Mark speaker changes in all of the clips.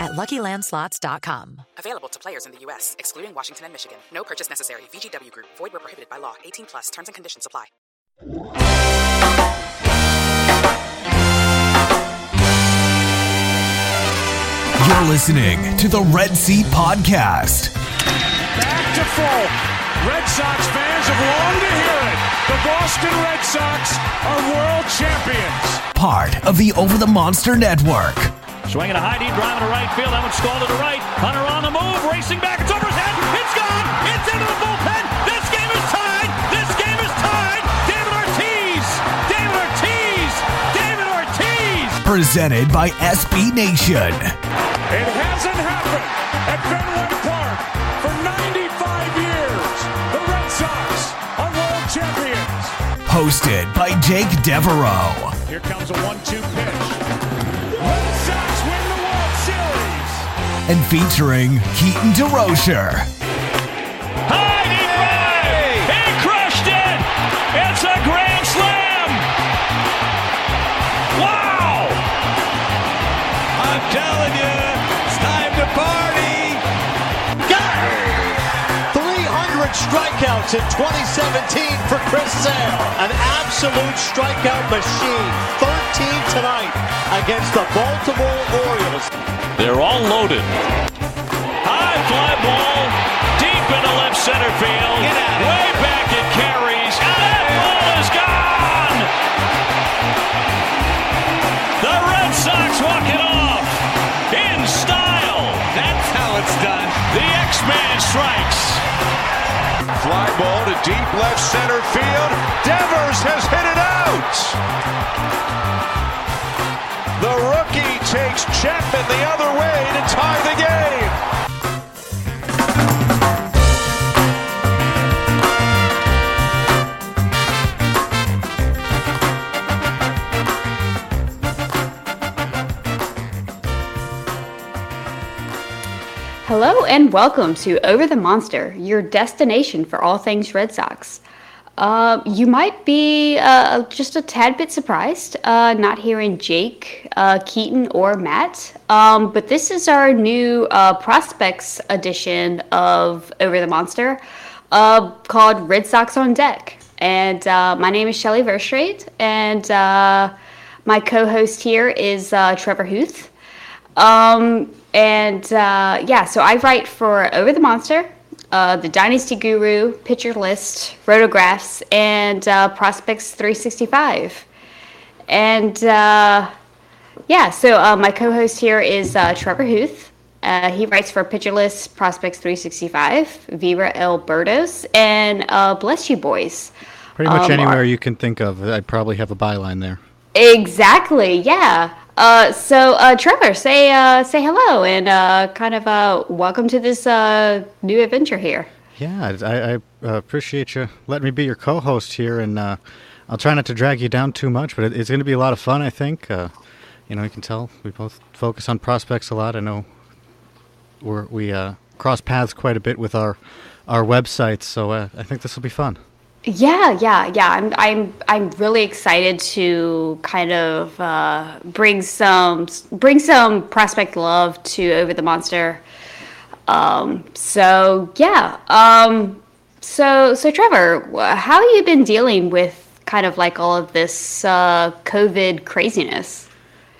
Speaker 1: at LuckyLandSlots.com.
Speaker 2: Available to players in the U.S., excluding Washington and Michigan. No purchase necessary. VGW Group. Void where prohibited by law. 18 plus. Terms and conditions apply.
Speaker 3: You're listening to the Red Seat Podcast.
Speaker 4: Back to full. Red Sox fans have longed to hear it. The Boston Red Sox are world champions.
Speaker 3: Part of the Over the Monster Network.
Speaker 5: Swinging a high deep drive to right field. That one's stalled to the right. Hunter on the move, racing back. It's over his head. It's gone. It's into the bullpen. This game is tied. This game is tied. David Ortiz. David Ortiz. David Ortiz.
Speaker 3: Presented by SB Nation.
Speaker 4: It hasn't happened at Fenway Park for 95 years. The Red Sox are world champions.
Speaker 3: Hosted by Jake Devereaux.
Speaker 4: Here comes a one-two pitch.
Speaker 3: And featuring Keaton DeRocher.
Speaker 5: High deep drive. He crushed it. It's a grand slam. Wow.
Speaker 6: I'm telling you, it's time to party.
Speaker 7: Got it. 300 strikeouts in 2017 for Chris Sale. An absolute strikeout machine. 13 tonight against the Baltimore Orioles.
Speaker 5: They're all loaded. High fly ball deep into left center field. Way back it carries. And that ball is gone. The Red Sox walk it off in style.
Speaker 6: That's how it's done.
Speaker 5: The X-Man strikes.
Speaker 4: Fly ball to deep left center field. Devers has hit it out. The rookie takes Chapman the other way to tie the game.
Speaker 8: Hello and welcome to Over the Monster, your destination for all things Red Sox. Uh, you might be uh, just a tad bit surprised uh, not hearing Jake, uh, Keaton, or Matt, um, but this is our new uh, prospects edition of Over the Monster called Red Sox on Deck. And my name is Shelly Verougstraete, and my co host here is Trevor Huth. Um, and yeah, so I write for Over the Monster, uh, the Dynasty Guru, Pitcher List, Rotographs, and uh, Prospects 365. And uh, yeah, so uh, my co host here is uh, Trevor Huth. Uh, he writes for Pitcher List, Prospects 365, Viva El Birdos, and uh, Bless You Boys.
Speaker 9: Pretty much um, anywhere you can think of, I'd probably have a byline there.
Speaker 8: Exactly, yeah. Uh, so, uh, Trevor, say uh, say hello and uh, kind of uh, welcome to this uh, new adventure here.
Speaker 9: Yeah, I, I appreciate you letting me be your co-host here, and I'll try not to drag you down too much, but it's going to be a lot of fun, I think. you know, you can tell we both focus on prospects a lot. I know we cross paths quite a bit with our our websites, so I think this will be fun.
Speaker 8: Yeah, yeah, yeah. I'm I'm I'm really excited to kind of uh, bring some bring some prospect love to Over the Monster. Um, so yeah. Um, so so Trevor, how have you been dealing with kind of like all of this uh, COVID craziness?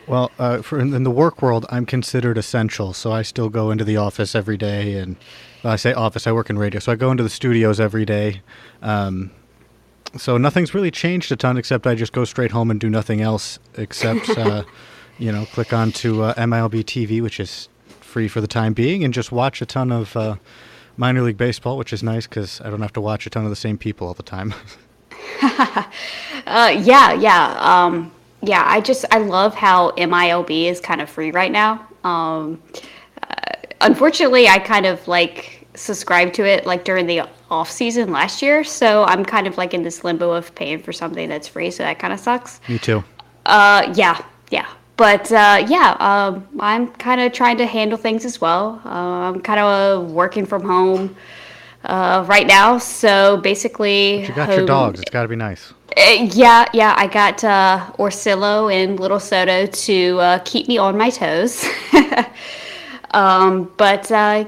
Speaker 9: Well, uh, for in the work world, I'm considered essential, so I still go into the office every day and I say office. I work in radio, so I go into the studios every day. Um, so nothing's really changed a ton, except I just go straight home and do nothing else except, uh, you know, click on to uh, MLB TV, which is free for the time being, and just watch a ton of uh, minor league baseball, which is nice because I don't have to watch a ton of the same people all the time.
Speaker 8: Uh, yeah, yeah, um, yeah. I just I love how MILB is kind of free right now. Um, uh, unfortunately, I kind of like subscribed to it like during the off season last year, so I'm kind of like in this limbo of paying for something that's free, so that kind of sucks.
Speaker 9: Me too.
Speaker 8: Uh, yeah, yeah, but uh, yeah, um, I'm kind of trying to handle things as well. Uh, I'm kind of working from home uh, right now, so basically,
Speaker 9: but you got home, your dogs. It's got to be nice.
Speaker 8: Uh, yeah, yeah, I got uh, Orsillo and Little Soto to uh, keep me on my toes. um, but uh,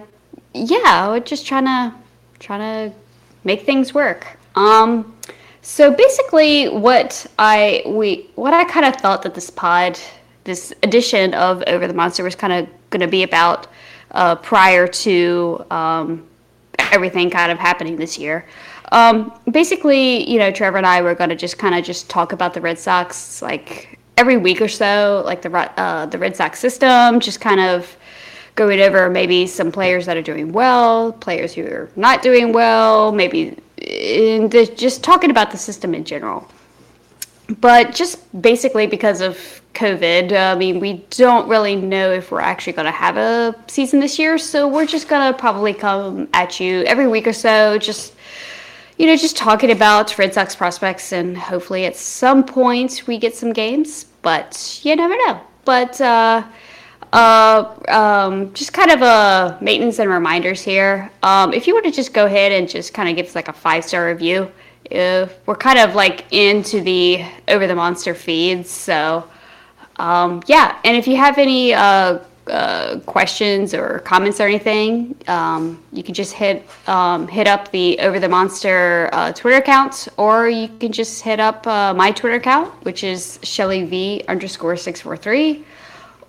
Speaker 8: yeah, we're just trying to trying to make things work. Um, so basically, what I we what I kind of thought that this pod, this edition of Over the Monster was kind of going to be about uh, prior to um, everything kind of happening this year. Um, basically, you know, Trevor and I were going to just kind of just talk about the Red Sox like every week or so, like the uh, the Red Sox system, just kind of going over maybe some players that are doing well, players who are not doing well, maybe the, just talking about the system in general. But just basically because of COVID, I mean, we don't really know if we're actually going to have a season this year. So we're just going to probably come at you every week or so, just you know, just talking about Red Sox prospects, and hopefully at some point we get some games. But you never know. But uh, uh, um, just kind of a maintenance and reminders here. Um, if you were to just go ahead and just kind of give us like a five star review, if we're kind of like into the over the monster feeds, so um, yeah. And if you have any uh, uh, questions or comments or anything, um, you can just hit um, hit up the Over the Monster uh, Twitter account, or you can just hit up uh, my Twitter account, which is Shelly V underscore six four three.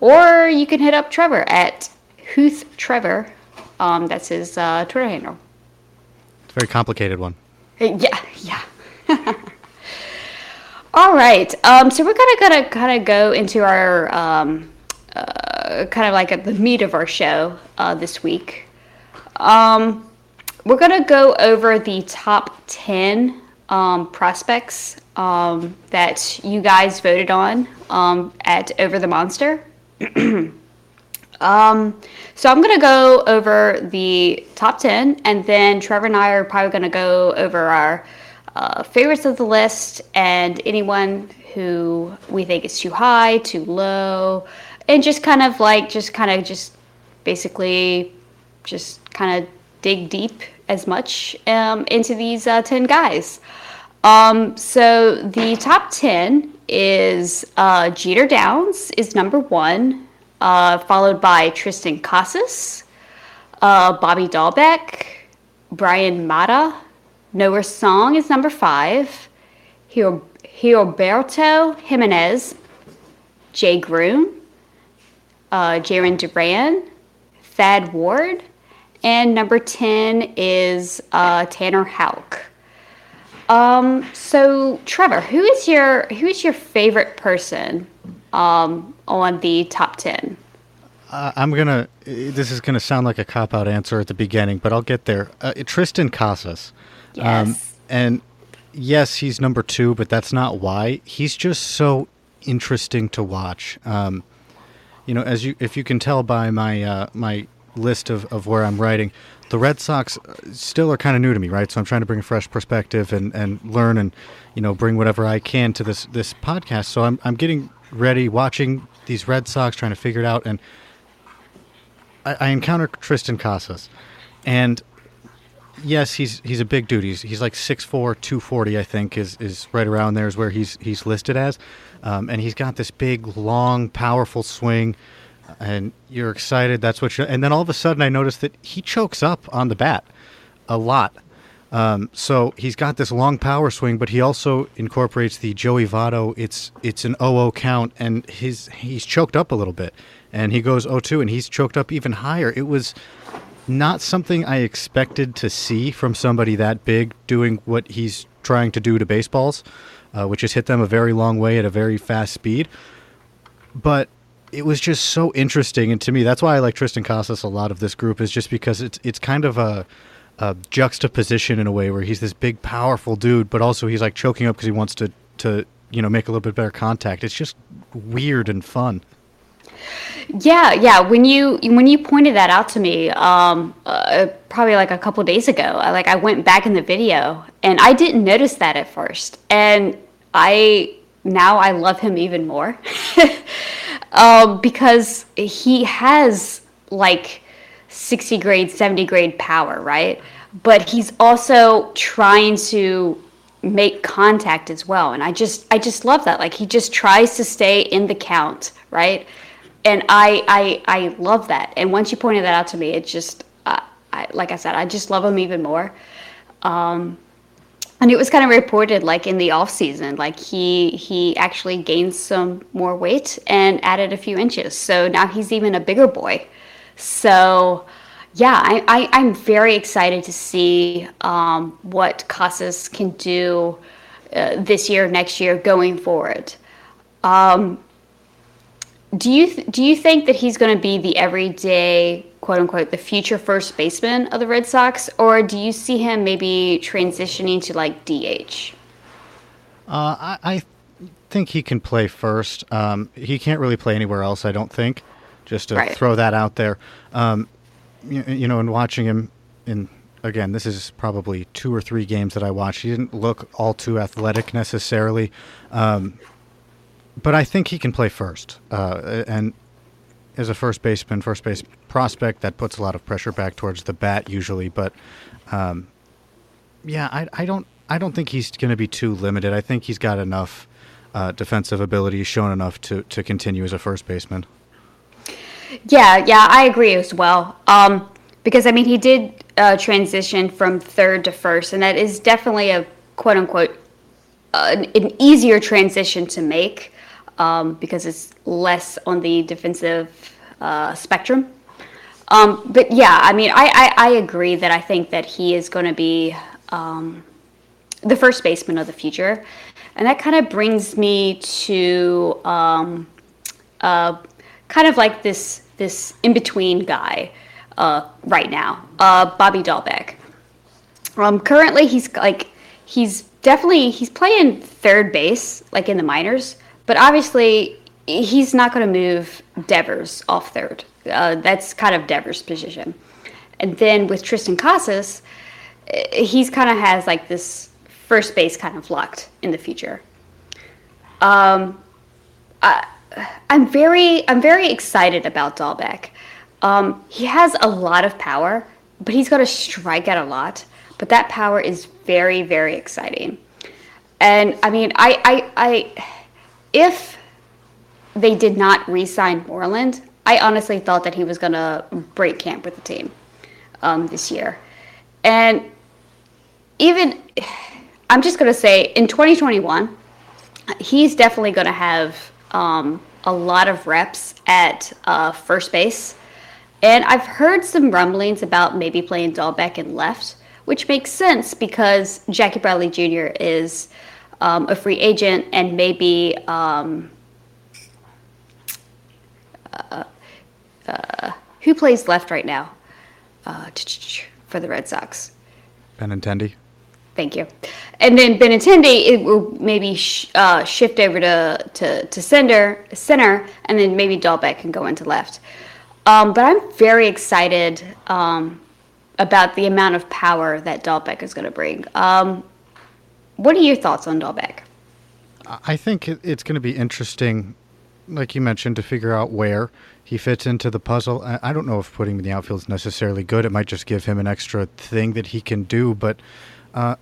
Speaker 8: Or you can hit up Trevor at Huth Trevor. Um, that's his uh, Twitter handle.
Speaker 9: It's a very complicated one.
Speaker 8: Uh, yeah, yeah. All right. Um, so we're gonna gonna kind of go into our um, uh, kind of like the meat of our show uh, this week. Um, we're gonna go over the top ten um, prospects um, that you guys voted on um, at Over the Monster. um, so I'm going to go over the top 10, and then Trevor and I are probably going to go over our uh, favorites of the list and anyone who we think is too high, too low, and just kind of like, just kind of just basically just kind of dig deep as much um, into these uh, 10 guys. Um, so the top 10 is uh, Jeter Downs is number one, uh, followed by Triston Casas, uh, Bobby Dalbec, Bryan Mata, Noah Song is number five, Gilberto Jimenez, Jay Groom, uh, Jarren Duran, Thad Ward, and number 10 is uh, Tanner Houck. Um, so Trevor, who is your who is your favorite person um, on the top ten?
Speaker 9: Uh, I'm gonna. This is gonna sound like a cop out answer at the beginning, but I'll get there. Uh, Triston Casas.
Speaker 8: Yes. Um,
Speaker 9: and yes, he's number two, but that's not why. He's just so interesting to watch. Um, you know, as you if you can tell by my uh, my list of, of where I'm writing, the Red Sox still are kind of new to me, right? So I'm trying to bring a fresh perspective and, and learn and you know bring whatever I can to this this podcast. So I'm I'm getting ready, watching these Red Sox, trying to figure it out, and I, I encounter Triston Casas, and yes, he's he's a big dude. He's he's like 6'4", 240, I think is is right around there is where he's he's listed as, um, and he's got this big, long, powerful swing, and you're excited. That's what. and then all of a sudden, I noticed that he chokes up on the bat a lot. Um, so he's got this long power swing, but he also incorporates the Joey Votto. It's it's an 0-0 count, and his he's choked up a little bit, and he goes 0-2, and he's choked up even higher. It was not something I expected to see from somebody that big doing what he's trying to do to baseballs, uh, which is hit them a very long way at a very fast speed. But it was just so interesting, and to me, that's why I like Triston Casas a lot of this group is just because it's it's kind of a, a juxtaposition in a way where he's this big, powerful dude, but also he's like choking up because he wants to to you know make a little bit better contact. It's just weird and fun.
Speaker 8: Yeah, yeah. When you when you pointed that out to me, um, uh, probably like a couple days ago, I, like I went back in the video and I didn't notice that at first, and I now I love him even more um, because he has like sixty grade, seventy grade power, right? But he's also trying to make contact as well, and I just I just love that. Like he just tries to stay in the count, right? and I, I I love that. And once you pointed that out to me, it just uh, I, like I said, I just love him even more. Um, and it was kind of reported like in the off season, like he he actually gained some more weight and added a few inches. So now he's even a bigger boy. So yeah, I, I am very excited to see um, what Casas can do uh, this year, next year, going forward. Um, do you th- do you think that he's going to be the everyday quote unquote the future first baseman of the Red Sox, or do you see him maybe transitioning to like DH?
Speaker 9: Uh, I, I, think he can play first. Um, he can't really play anywhere else. I don't think. Just to right. throw that out there. Um, you, you know, and watching him in again, this is probably two or three games that I watched. He didn't look all too athletic necessarily. Um, but I think he can play first. Uh, and as a first baseman, first base prospect, that puts a lot of pressure back towards the bat usually. But um, yeah, I, I don't I don't think he's going to be too limited. I think he's got enough uh, defensive ability, shown enough to to continue as a first baseman.
Speaker 8: Yeah, yeah, I agree as well. Um, because I mean, he did uh, transition from third to first, and that is definitely a quote unquote uh, an, easier transition to make um, because it's less on the defensive uh, spectrum. Um, but yeah, I mean, I, I, I, agree that I think that he is going to be um, the first baseman of the future. And that kind of brings me to um, uh, kind of like this, this in between guy uh, right now, uh, Bobby Dalbec. Um, currently, he's like, he's definitely, he's playing third base, like in the minors. But obviously, he's not going to move Devers off third. Uh, that's kind of Devers' position. And then with Triston Casas, eh, he's kind of has like this first base kind of locked in the future. Um, I, I'm very I'm very excited about Dalbec. Um, he has a lot of power, but he's got to strike out a lot. But that power is very very exciting. And I mean, I I, I if they did not re-sign Moreland, I honestly thought that he was going to break camp with the team um, this year. And even, I'm just going to say, in 2021, he's definitely going to have um, a lot of reps at uh, first base. And I've heard some rumblings about maybe playing Dalbec in left, which makes sense because Jackie Bradley Jr. is um, a free agent and maybe um, uh, plays left right now uh, for the Red Sox?
Speaker 9: Benintendi.
Speaker 8: Thank you. And then Benintendi, it will maybe sh- uh, shift over to, to, to center, center, and then maybe Dalbec can go into left. Um, but I'm very excited um, about the amount of power that Dalbec is going to bring. Um, what are your thoughts on Dalbec?
Speaker 9: I think it's going to be interesting, like you mentioned, to figure out where he fits into the puzzle. I don't know if putting him in the outfield is necessarily good. It might just give him an extra thing that he can do. But, uh,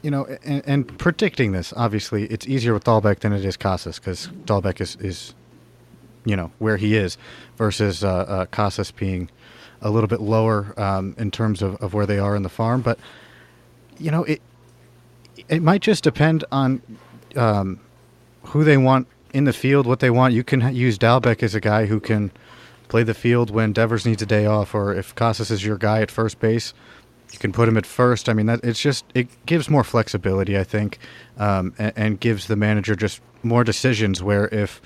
Speaker 9: you know, and, and, predicting this, obviously, it's easier with Dalbec than it is Casas because Dalbec is, is, you know, where he is versus uh, uh, Casas being a little bit lower um, in terms of, of where they are in the farm. But, you know, it it might just depend on um, who they want in the field, what they want. You can use Dalbec as a guy who can play the field when Devers needs a day off, or if Casas is your guy at first base, you can put him at first. I mean, that it's just it gives more flexibility, I think, um, and, and, gives the manager just more decisions. Where if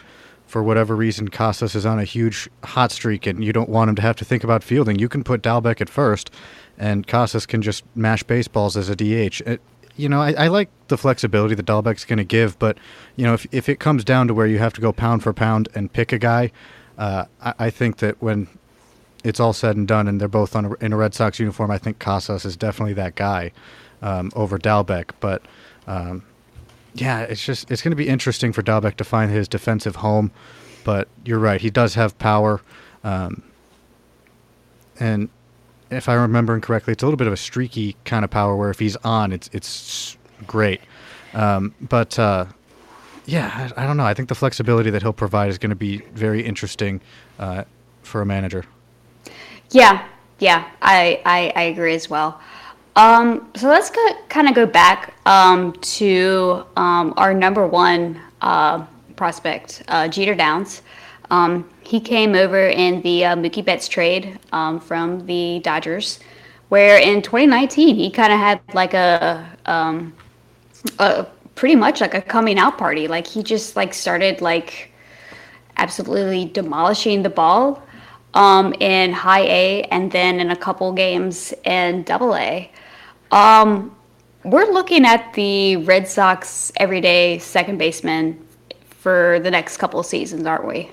Speaker 9: for whatever reason Casas is on a huge hot streak and you don't want him to have to think about fielding, you can put Dalbec at first, and Casas can just mash baseballs as a DH. It, you know, I, I, like the flexibility that Dalbec's going to give, but you know, if if it comes down to where you have to go pound for pound and pick a guy, uh, I, I, think that when it's all said and done, and they're both a, in a Red Sox uniform, I think Casas is definitely that guy um, over Dalbec. But um, yeah, it's just it's going to be interesting for Dalbec to find his defensive home. But you're right, he does have power, um, and if I remember correctly, it's a little bit of a streaky kind of power where if he's on, it's it's great. Um, but uh, yeah, I, I, don't know. I think the flexibility that he'll provide is going to be very interesting uh, for a manager.
Speaker 8: Yeah, yeah, I I, I agree as well. Um, so let's go, kind of go back um, to um, our number one uh, prospect, uh, Jeter Downs. Um, he came over in the uh, Mookie Betts trade um, from the Dodgers, where in 2019 he kind of had like a, um, a pretty much like a coming out party. Like he just like started like absolutely demolishing the ball um, in high A and then in a couple games in double A. Um, we're looking at the Red Sox everyday second baseman for the next couple of seasons, aren't we?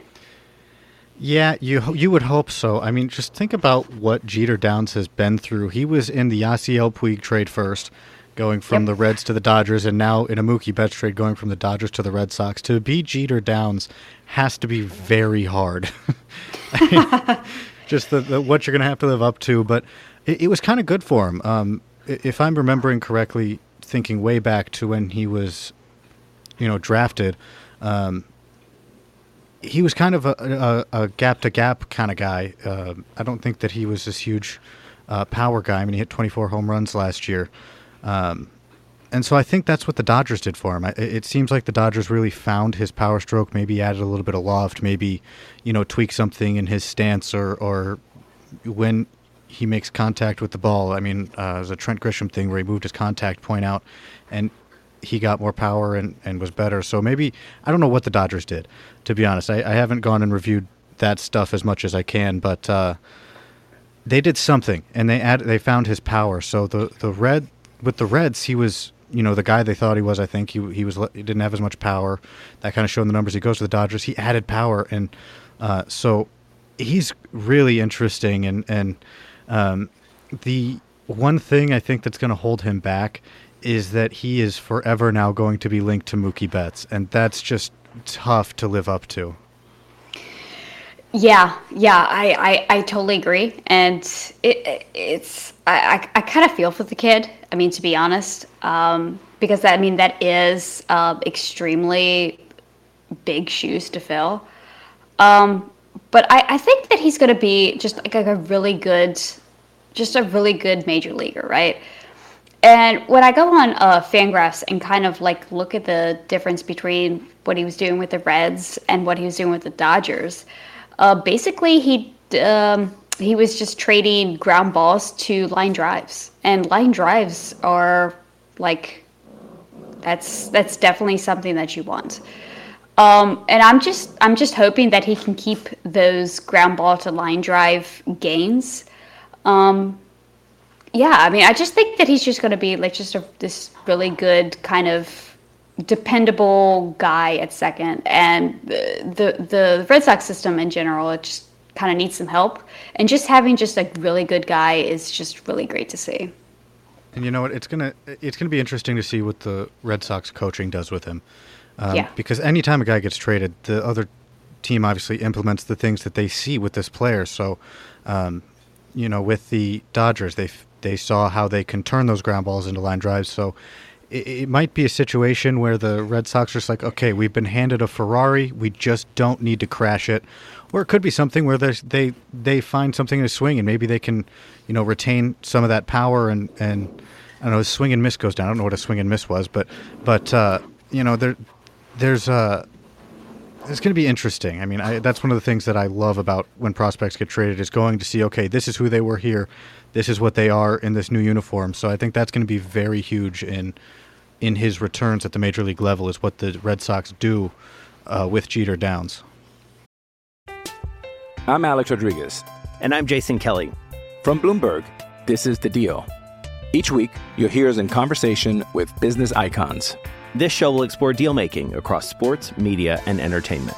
Speaker 9: Yeah, you you would hope so. I mean, just think about what Jeter Downs has been through. He was in the Yasiel Puig trade first, going from yep. the Reds to the Dodgers, and now in a Mookie Betts trade, going from the Dodgers to the Red Sox. To be Jeter Downs has to be very hard. just the, the, what you're going to have to live up to, but it, it was kind of good for him. Um, if I'm remembering correctly, thinking way back to when he was, you know, drafted. Um, he was kind of a, a, gap to gap kind of guy. Uh, I don't think that he was this huge uh, power guy. I mean, he hit 24 home runs last year. Um, and so I think that's what the Dodgers did for him. It seems like the Dodgers really found his power stroke, maybe added a little bit of loft, maybe, you know, tweak something in his stance or, or when he makes contact with the ball. I mean, uh, there's a Trent Grisham thing where he moved his contact point out, and he got more power and, and was better. So maybe I don't know what the Dodgers did. To be honest, I, I haven't gone and reviewed that stuff as much as I can, but uh, they did something and they add they found his power. So the the red with the Reds, he was you know the guy they thought he was. I think he he was he didn't have as much power. That kind of showed in the numbers. He goes to the Dodgers, he added power, and uh, so he's really interesting. And and um, the one thing I think that's going to hold him back is that he is forever now going to be linked to Mookie Betts, and that's just tough to live up to.
Speaker 8: Yeah, yeah, I, I, I totally agree, and it, it's I, I, I kind of feel for the kid. I mean, to be honest, um, because I mean that is uh, extremely big shoes to fill. Um, but I, I think that he's going to be just like a really good, just a really good major leaguer, right? And when I go on uh, Fangraphs and kind of like look at the difference between what he was doing with the Reds and what he was doing with the Dodgers, uh, basically he um, he was just trading ground balls to line drives, and line drives are like that's that's definitely something that you want. Um, and I'm just I'm just hoping that he can keep those ground ball to line drive gains. Um, yeah, I mean, I just think that he's just going to be like just a, this really good kind of dependable guy at second, and the the, the Red Sox system in general, it just kind of needs some help. And just having just a really good guy is just really great to see.
Speaker 9: And you know what? It's gonna it's gonna be interesting to see what the Red Sox coaching does with him. Um,
Speaker 8: Yeah.
Speaker 9: Because anytime a guy gets traded, the other team obviously implements the things that they see with this player. So, um, you know, with the Dodgers, they f- they saw how they can turn those ground balls into line drives. So, it, it might be a situation where the Red Sox are just like, okay, we've been handed a Ferrari, we just don't need to crash it. Or it could be something where they they find something to swing and maybe they can, you know, retain some of that power and and I don't know, swing and miss goes down. I don't know what a swing and miss was, but but uh, you know there there's uh it's going to be interesting. I mean, I, that's one of the things that I love about when prospects get traded is going to see, okay, this is who they were here, this is what they are in this new uniform. So I think that's going to be very huge in in his returns at the major league level is what the Red Sox do uh, with Jeter Downs.
Speaker 10: I'm Alex Rodriguez.
Speaker 11: And I'm Jason Kelly.
Speaker 10: From Bloomberg, this is The Deal. Each week, you'll hear us in conversation with business icons.
Speaker 11: This show will explore deal making across sports, media, and entertainment.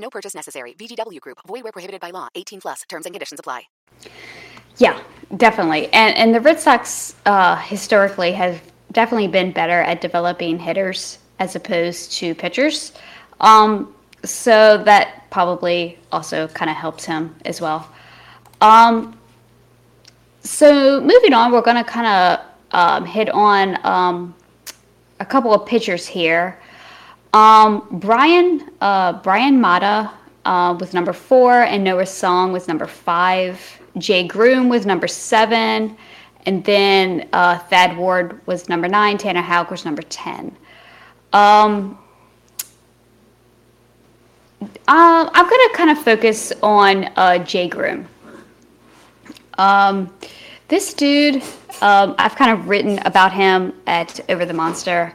Speaker 2: No purchase necessary. VGW Group. Void where prohibited by law. 18 plus. Terms and conditions apply.
Speaker 8: Yeah, definitely. And and the Red Sox uh, historically have definitely been better at developing hitters as opposed to pitchers. Um, so that probably also kind of helps him as well. Um, so moving on, we're going to kind of um, hit on um, a couple of pitchers here. Um, Bryan uh, Bryan Mata uh, was number four, and Noah Song was number five. Jay Groom was number seven, and then uh, Thad Ward was number nine. Tanner Houck was number ten. Um, uh, I'm going to kind of focus on uh, Jay Groom. Um, this dude, um, I've kind of written about him at Over the Monster.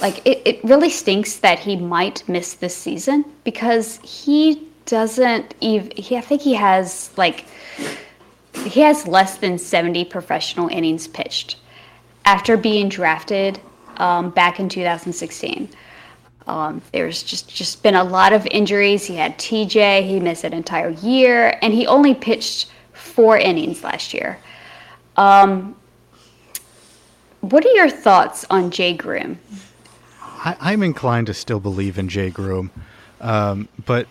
Speaker 8: Like, it, it really stinks that he might miss this season because he doesn't even, he, I think he has like, he has less than 70 professional innings pitched after being drafted um, back in 2016. Um, there's just just been a lot of injuries. He had TJ. He missed an entire year, and he only pitched four innings last year. Um, what are your thoughts on Jay Groom?
Speaker 9: I, I'm inclined to still believe in Jay Groom, um, but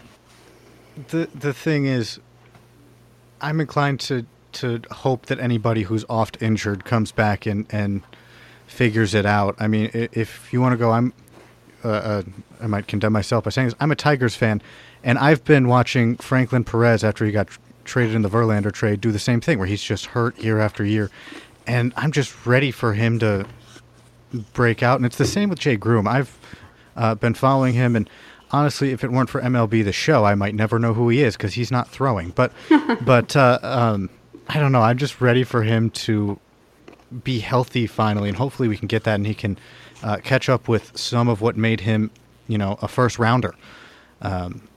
Speaker 9: the the thing is, I'm inclined to to hope that anybody who's oft injured comes back and and figures it out. I mean, if you want to go, I'm. Uh, uh, I might condemn myself by saying this. I'm a Tigers fan, and I've been watching Franklin Perez after he got tr- traded in the Verlander trade do the same thing, where he's just hurt year after year, and I'm just ready for him to break out. And it's the same with Jay Groom. I've uh, been following him, and honestly, if it weren't for MLB the Show, I might never know who he is because he's not throwing. But, but uh, um, I don't know. I'm just ready for him to be healthy finally, and hopefully we can get that, and he can uh, catch up with some of what made him, you know, a first rounder. Um,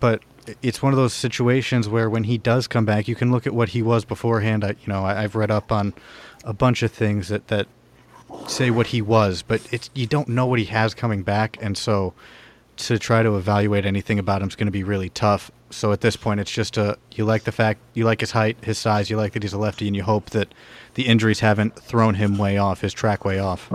Speaker 9: but it's one of those situations where when he does come back, you can look at what he was beforehand. I, you know, I, I've read up on a bunch of things that that say what he was, but it's you don't know what he has coming back, and so to try to evaluate anything about him is going to be really tough. So at this point, it's just a you like the fact you like his height, his size, you like that he's a lefty, and you hope that the injuries haven't thrown him way off his track way off.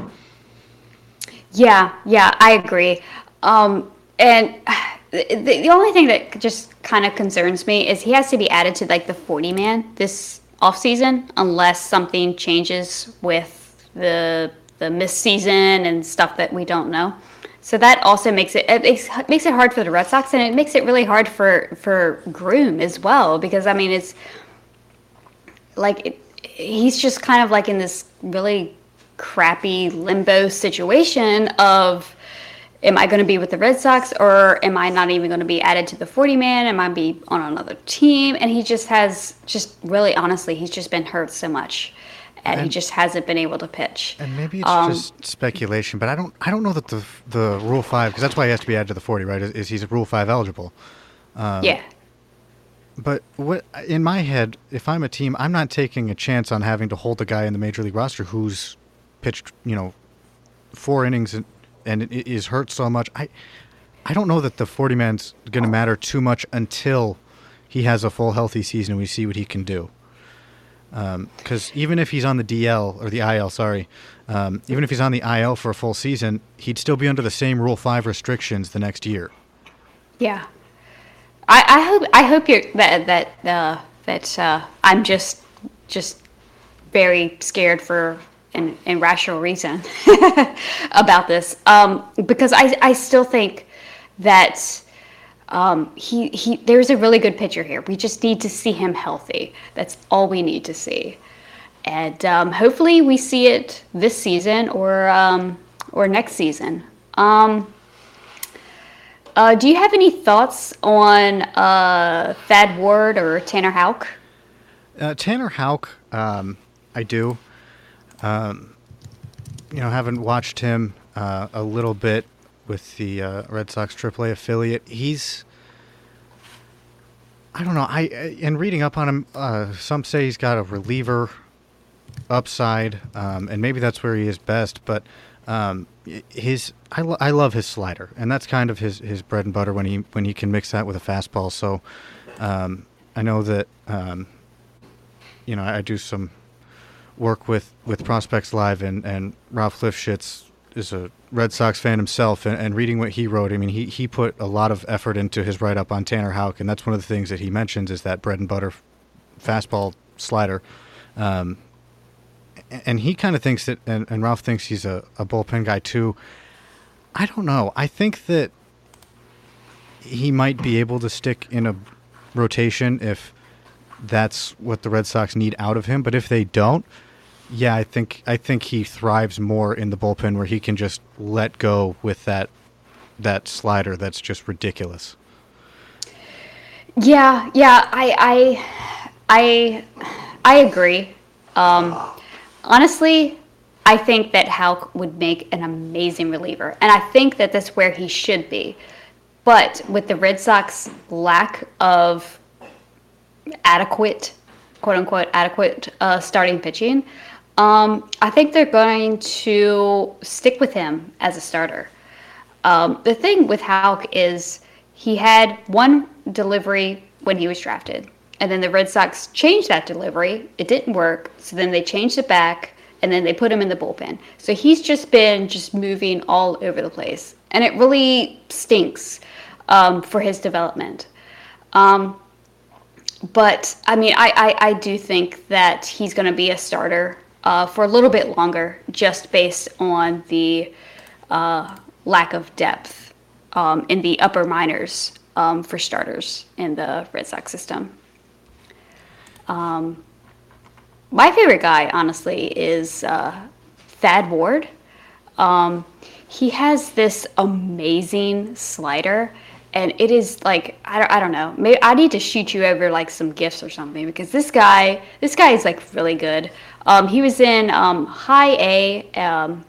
Speaker 8: Yeah, yeah, I agree. Um, and the, the only thing that just kind of concerns me is he has to be added to like the 40 man this off season unless something changes with the the missed season and stuff that we don't know. So that also makes it it makes, makes it hard for the Red Sox and it makes it really hard for for Groom as well because I mean it's like it, he's just kind of like in this really crappy limbo situation of am I going to be with the Red Sox or am I not even going to be added to the 40 man? Am I be on another team? And he just has just really honestly, he's just been hurt so much. And, and he just hasn't been able to pitch.
Speaker 9: And maybe it's um, just speculation, but I don't I don't know that the the Rule 5 because that's why he has to be added to the 40, right? Is, is he's Rule 5 eligible.
Speaker 8: Um, yeah.
Speaker 9: But what in my head, if I'm a team, I'm not taking a chance on having to hold a guy in the major league roster who's pitched, you know, four innings and, and is hurt so much. I I don't know that the 40 man's going to matter too much until he has a full healthy season and we see what he can do. Because um, even if he's on the DL or the IL, sorry, um, even if he's on the IL for a full season, he'd still be under the same Rule Five restrictions the next year.
Speaker 8: Yeah, I, I hope I hope you're that that uh, that uh, I'm just just very scared for an, an rational reason about this um, because I I still think that. Um, he, he, there's a really good pitcher here. We just need to see him healthy. That's all we need to see. And um, hopefully we see it this season or, um, or next season. Um, uh, do you have any thoughts on uh, Thad Ward or Tanner Houck?
Speaker 9: Uh, Tanner Houck, um, I do. Um, you know, haven't watched him uh, a little bit with the uh, Red Sox AAA affiliate, he's. I don't know. I in reading up on him, uh, some say he's got a reliever upside, um, and maybe that's where he is best. But um, his I, lo- I love his slider, and that's kind of his, his bread and butter when he when he can mix that with a fastball. So um, I know that um, you know I do some work with, with Prospects Live, and, and Ralph Lifshitz is a Red Sox fan himself, and, and reading what he wrote, I mean, he, he put a lot of effort into his write up on Tanner Houck, and that's one of the things that he mentions is that bread and butter fastball slider. Um, and he kind of thinks that, and, and Ralph thinks he's a, a bullpen guy too. I don't know. I think that he might be able to stick in a rotation if that's what the Red Sox need out of him. But if they don't, yeah, I think I think he thrives more in the bullpen where he can just let go with that that slider that's just ridiculous.
Speaker 8: Yeah, yeah, I I I I agree. Um, honestly, I think that Houck would make an amazing reliever, and I think that that's where he should be. But with the Red Sox lack of adequate, quote unquote, adequate uh, starting pitching, um, I think they're going to stick with him as a starter. Um, the thing with Houck is he had one delivery when he was drafted, and then the Red Sox changed that delivery. It didn't work, so then they changed it back, and then they put him in the bullpen. So he's just been just moving all over the place, and it really stinks um, for his development. Um, but I mean, I, I, I, do think that he's going to be a starter uh, for a little bit longer, just based on the uh, lack of depth um, in the upper minors um, for starters in the Red Sox system. Um, my favorite guy, honestly, is uh, Thad Ward. Um, he has this amazing slider and it is like I don't, I don't know maybe i need to shoot you over like some gifts or something because this guy this guy is like really good um, he was in um, high a um,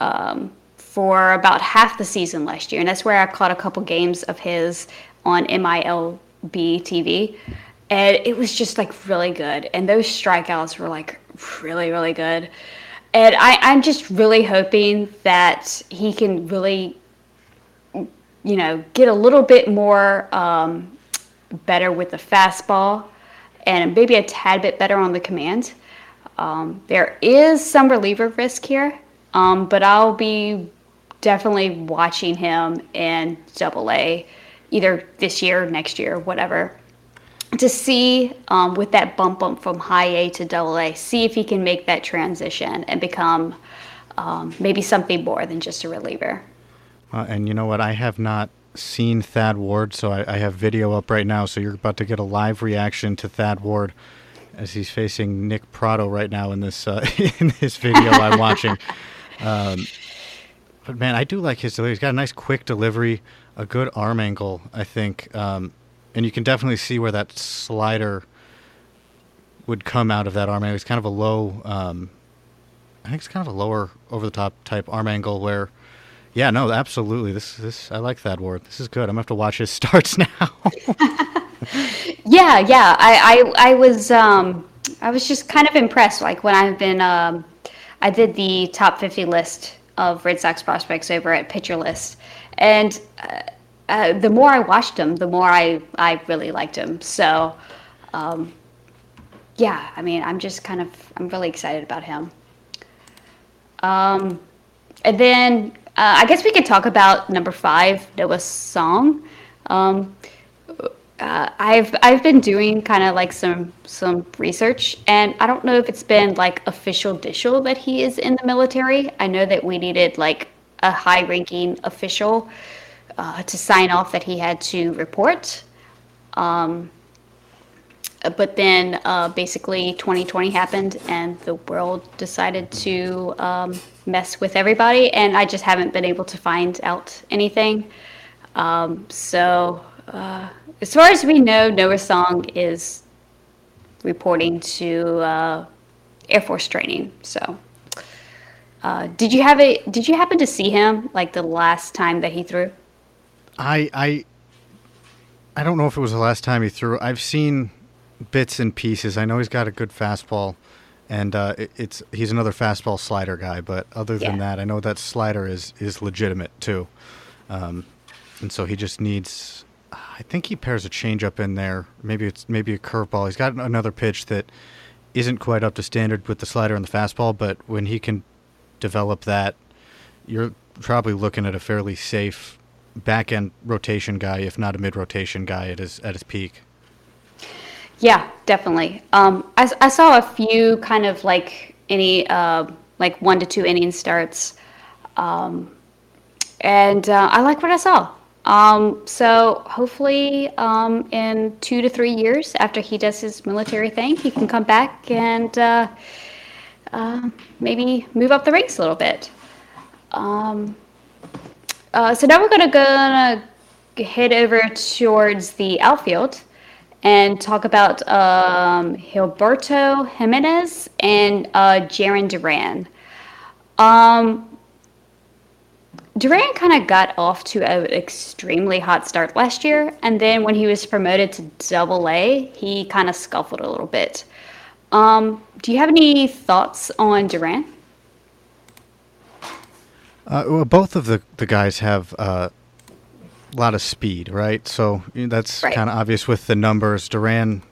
Speaker 8: um, for about half the season last year and that's where i caught a couple games of his on milb tv and it was just like really good and those strikeouts were like really really good and I, i'm just really hoping that he can really you know, get a little bit more um, better with the fastball and maybe a tad bit better on the command. Um, there is some reliever risk here, um, but I'll be definitely watching him in Double A, either this year, next year, whatever, to see um, with that bump bump from high A to Double A, see if he can make that transition and become um, maybe something more than just a reliever.
Speaker 9: Uh, and you know what? I have not seen Thad Ward, so I, I, have video up right now. So you're about to get a live reaction to Thad Ward as he's facing Nick Pratto right now in this uh, in this video I'm watching. Um, but man, I do like his delivery. He's got a nice quick delivery, a good arm angle, I think, um, and you can definitely see where that slider would come out of that arm angle. It's kind of a low. Um, I think it's kind of a lower over the top type arm angle where yeah, no, absolutely. This this I like that word. This is good. I'm gonna have to watch his starts now.
Speaker 8: yeah, yeah. I, I I was um I was just kind of impressed. Like when I've been um I did the top 50 list of Red Sox prospects over at Pitcher List, and uh, uh, the more I watched him, the more I I really liked him. So, um, yeah, I mean, I'm just kind of I'm really excited about him. Um, and then uh, I guess we could talk about number five, Noah Song. Um, uh, I've I've been doing kind of like some some research, and I don't know if it's been like official dishel that he is in the military. I know that we needed like a high-ranking official uh, to sign off that he had to report. Um, but then uh, basically 2020 happened and the world decided to um, mess with everybody and i just haven't been able to find out anything. Um, so uh, as far as we know noah song is reporting to uh, air force training so uh, did you have a did you happen to see him like the last time that he threw?
Speaker 9: I i i don't know if it was the last time he threw. I've seen bits and pieces. I know he's got a good fastball, and uh, it, it's he's another fastball slider guy. But other than yeah. that, I know that slider is is legitimate too, um, and so he just needs. I think he pairs a changeup in there. Maybe it's maybe a curveball. He's got another pitch that isn't quite up to standard with the slider and the fastball, but when he can develop that, you're probably looking at a fairly safe back end rotation guy, if not a mid rotation guy at his at his peak.
Speaker 8: Yeah, definitely. Um, I, I saw a few kind of like any uh, like one to two inning starts, um, and uh, I like what I saw. Um, so hopefully, um, in two to three years after he does his military thing, he can come back and uh, uh maybe move up the ranks a little bit. Um, uh, so now we're gonna gonna head over towards the outfield and talk about um, Jimenez and uh, Jarren Duran. Um, Duran kind of got off to an extremely hot start last year, and then when he was promoted to Double A, he kind of scuffled a little bit. Um, do you have any thoughts on Duran?
Speaker 9: Uh, well, both of the, the guys have uh, a lot of speed, right? So that's right. kind of obvious with the numbers. Duran,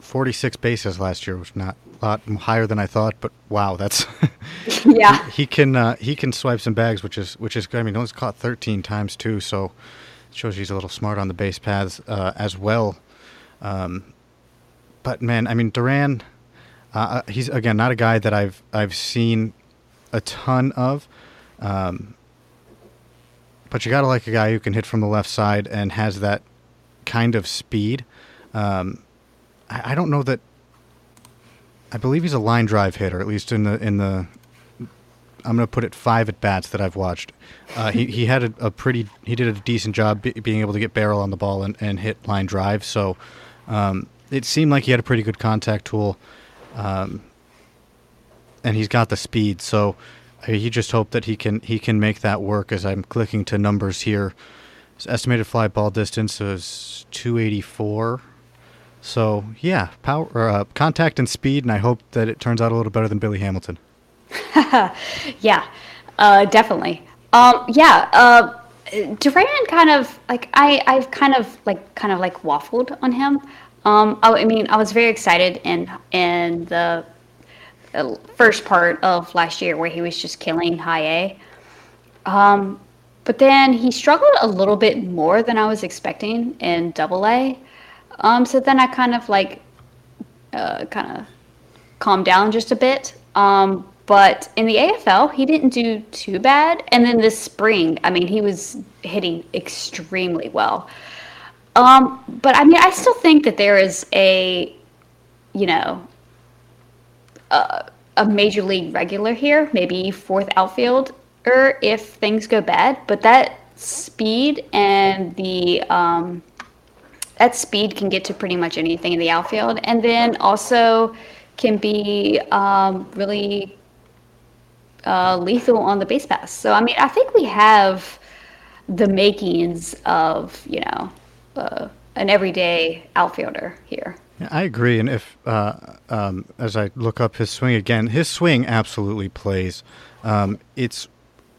Speaker 9: 46 bases last year, was not a lot higher than I thought, but wow, that's
Speaker 8: yeah.
Speaker 9: he, he, can uh, he can swipe some bags, which is which is good. I mean, he's caught 13 times too, so it shows he's a little smart on the base paths uh, as well. Um, but man, I mean, Duran, uh, uh he's again not a guy that I've I've seen a ton of. Um, but you got to like a guy who can hit from the left side and has that kind of speed. Um, I, I, don't know that. I believe he's a line drive hitter, at least in the in the. I'm going to put it five at bats that I've watched. Uh, he he had a, a, pretty he did a decent job be, being able to get barrel on the ball and, and hit line drive. So um, it seemed like he had a pretty good contact tool, um, and he's got the speed. So he just hope that he can he can make that work. As I'm clicking to numbers here, his estimated fly ball distance is 284. So yeah, power, uh, contact and speed, and I hope that it turns out a little better than Billy Hamilton.
Speaker 8: yeah, uh, definitely. Um, yeah, uh, Duran kind of like I I've kind of like kind of like waffled on him. Um, I, I mean, I was very excited in in the first part of last year where he was just killing high A. Um, but then he struggled a little bit more than I was expecting in Double A. Um, so then I kind of like uh, kind of calmed down just a bit. Um, but in the AFL, he didn't do too bad. And then this spring, I mean, he was hitting extremely well. Um, but I mean, I still think that there is a, you know, a, major league regular here, maybe fourth outfield, or if things go bad. But that speed and the um, that speed can get to pretty much anything in the outfield, and then also can be um, really uh, lethal on the base pass. So I mean, I think we have the makings of you know uh, an everyday outfielder here.
Speaker 9: I agree, and if uh, um, as I look up his swing again, his swing absolutely plays. Um, it's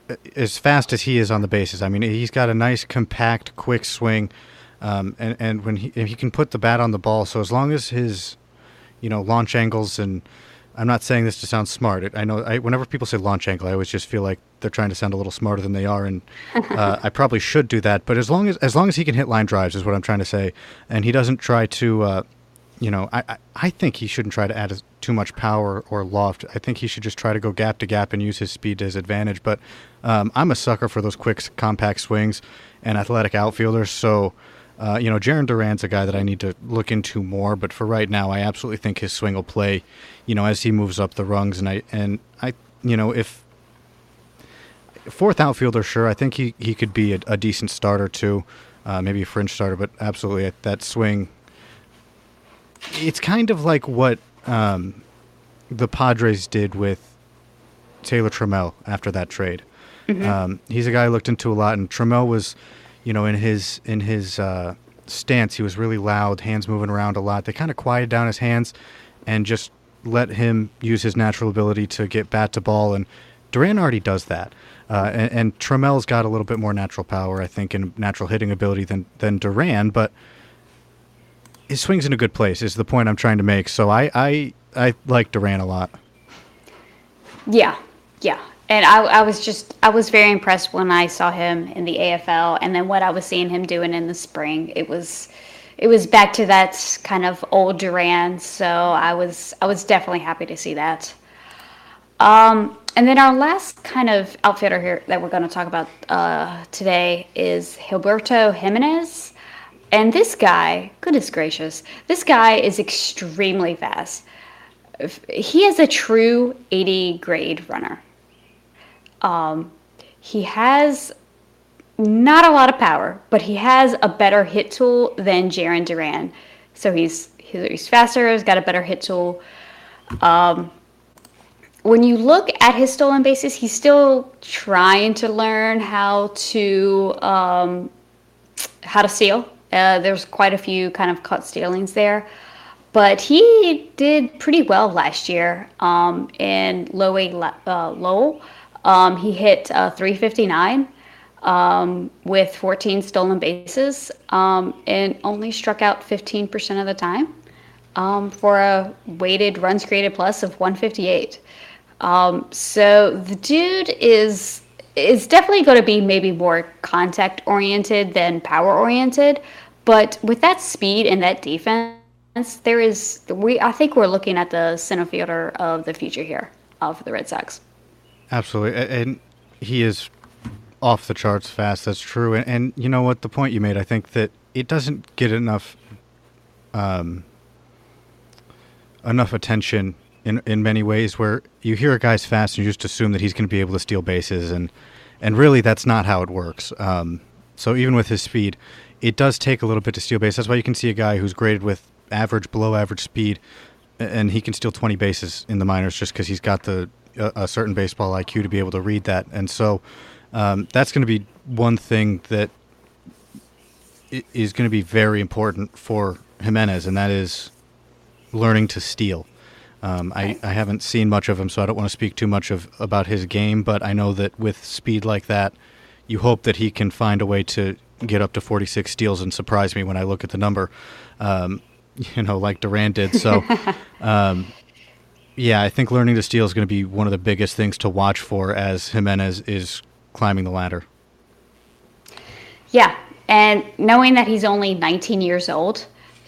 Speaker 9: uh, as fast as he is on the bases. I mean, he's got a nice, compact, quick swing, um, and and when he he can put the bat on the ball. So as long as his, you know, launch angles and I'm not saying this to sound smart. I know I, whenever people say launch angle, I always just feel like they're trying to sound a little smarter than they are, and uh, I probably should do that. But as long as as long as he can hit line drives, is what I'm trying to say, and he doesn't try to, uh, you know, I, I, think he shouldn't try to add too much power or loft. I think he should just try to go gap to gap and use his speed to his advantage. But um, I'm a sucker for those quick, compact swings and athletic outfielders. So. Uh, you know, Jarren Duran's a guy that I need to look into more, but for right now, I absolutely think his swing will play, you know, as he moves up the rungs. And I, and I, you know, if fourth outfielder, sure, I think he, he could be a, a decent starter too, uh, maybe a fringe starter, but absolutely that swing. It's kind of like what um, the Padres did with Taylor Trammell after that trade. Mm-hmm. Um, he's a guy I looked into a lot, and Trammell was you know, in his in his uh, stance, he was really loud, hands moving around a lot. They kind of quieted down his hands and just let him use his natural ability to get bat to ball. And Duran already does that. Uh, and, and Trammell's got a little bit more natural power, I think, and natural hitting ability than than Duran, but his swing's in a good place. Is the point I'm trying to make. So I I I like Duran a lot.
Speaker 8: Yeah, yeah, and I, I, was just I was very impressed when I saw him in the AFL, and then what I was seeing him doing in the spring. It was it was back to that kind of old Duran. So I was I was definitely happy to see that. Um, and then our last kind of outfitter here that we're going to talk about uh, today is Gilberto Jimenez. And this guy, goodness gracious, this guy is extremely fast. He is a true 80 grade runner. Um, he has not a lot of power, but he has a better hit tool than Jarren Duran. So he's he's faster, he's got a better hit tool. Um, when you look at his stolen bases, he's still trying to learn how to um, how to steal. Uh, there's quite a few kind of caught stealings there, but he did pretty well last year um, in low A uh, Lowell. Um, he hit uh, 359 um, with 14 stolen bases um, and only struck out 15% of the time um, for a weighted runs created plus of 158. Um, so the dude is is definitely going to be maybe more contact oriented than power oriented, but with that speed and that defense, there is we I think we're looking at the center fielder of the future here for the Red Sox.
Speaker 9: Absolutely, and he is off the charts fast. That's true, and, and you know what? The point you made, I think that it doesn't get enough, um, enough attention in in many ways. Where you hear a guy's fast, and you just assume that he's going to be able to steal bases, and and really that's not how it works. Um, so even with his speed, it does take a little bit to steal bases. That's why you can see a guy who's graded with average, below average speed, and he can steal 20 bases in the minors just because he's got the a, a, certain baseball IQ to be able to read that. And so um, that's going to be one thing that is going to be very important for Jimenez, and that is learning to steal. Um, I, I haven't seen much of him, so I don't want to speak too much of about his game. But I know that with speed like that, you hope that he can find a way to get up to 46 steals and surprise me when I look at the number. Um, you know, like Duran did. So, um, yeah, I think learning to steal is going to be one of the biggest things to watch for as Jimenez is climbing the ladder.
Speaker 8: Yeah, and knowing that he's only 19 years old,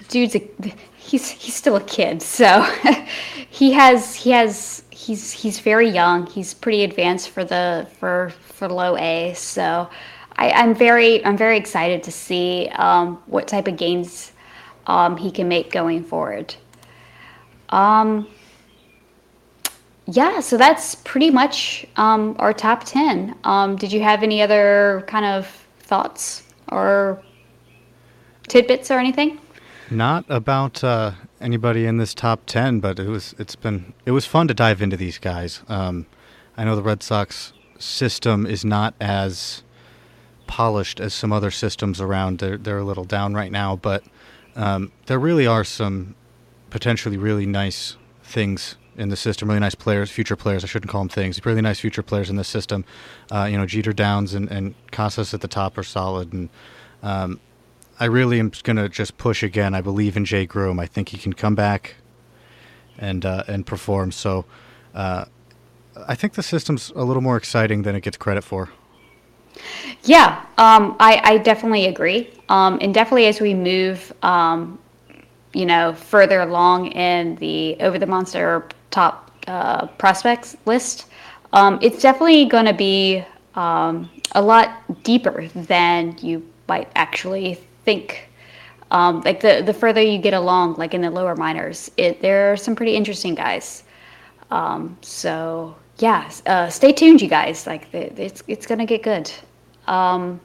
Speaker 8: dude's a, he's he's still a kid, so he has he has he's he's very young. He's pretty advanced for the for for low A, so I, I'm very I'm very excited to see um, what type of gains um, he can make going forward. Um, yeah, so that's pretty much um, our top 10. Um, did you have any other kind of thoughts or tidbits or anything?
Speaker 9: Not about uh, anybody in this top 10, but it was it's been it was fun to dive into these guys. Um, I know the Red Sox system is not as polished as some other systems around. They're, they're a little down right now, but um, there really are some potentially really nice things in the system. Really nice players, future players. I shouldn't call them things. Really nice future players in the system. Uh, you know, Jeter Downs and, and Casas at the top are solid. And um, I really am going to just push again. I believe in Jay Groome. I think he can come back and uh, and perform. So uh, I think the system's a little more exciting than it gets credit for.
Speaker 8: Yeah, um, I, I, definitely agree. Um, and definitely as we move, um, you know, further along in the over the monster top uh, prospects list, um, it's definitely going to be um, a lot deeper than you might actually think. Um, like the the further you get along, like in the lower minors, it there are some pretty interesting guys. so yeah, uh, stay tuned, you guys. Like it's it's gonna get good. Um,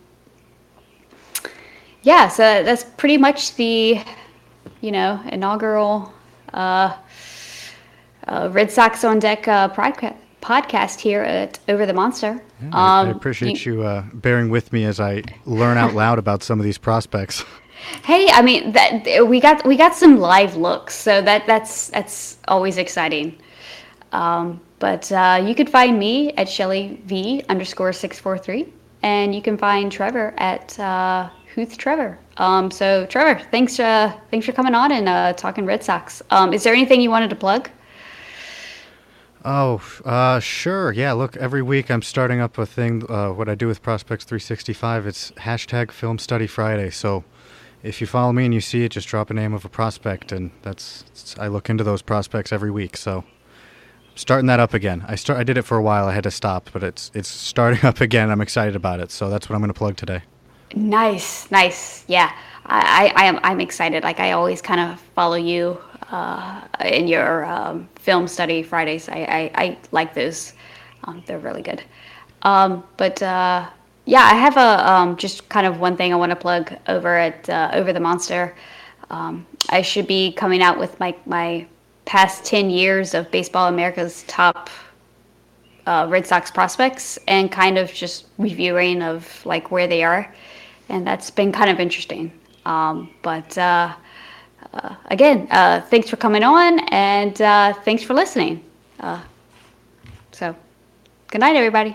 Speaker 8: yeah, so that's pretty much the, you know, inaugural uh, uh, Red Sox on Deck uh, podcast here at Over the Monster.
Speaker 9: Yeah, um, I, appreciate you, you uh, bearing with me as I learn out loud about some of these prospects.
Speaker 8: Hey, I mean that we got we got some live looks, so that that's that's always exciting. Um, but uh, you could find me at Shelly V underscore six four three, and you can find Trevor at uh, Huth Trevor. Um, so Trevor, thanks uh, thanks for coming on and uh, talking Red Sox. Um, is there anything you wanted to plug?
Speaker 9: Oh, uh, sure. Yeah, look, every week I'm starting up a thing. Uh, what I do with Prospects 365, it's hashtag Film Study Friday. So if you follow me and you see it, just drop a name of a prospect, and that's I look into those prospects every week. So starting that up again. I start. I did it for a while. I had to stop, but it's it's starting up again. I'm excited about it. So that's what I'm going to plug today.
Speaker 8: Nice, nice. Yeah, I, I am. I'm excited. Like I always kind of follow you uh, in your um, film study Fridays. I, I, I like those. Um, they're really good. Um, but uh, yeah, I have a um, just kind of one thing I want to plug over at uh, Over the Monster. Um, I should be coming out with my my past 10 years of Baseball America's top uh, Red Sox prospects and kind of just reviewing of like where they are. And that's been kind of interesting. Um, but uh, uh, again, uh, thanks for coming on and uh, thanks for listening. Uh, so, good night, everybody.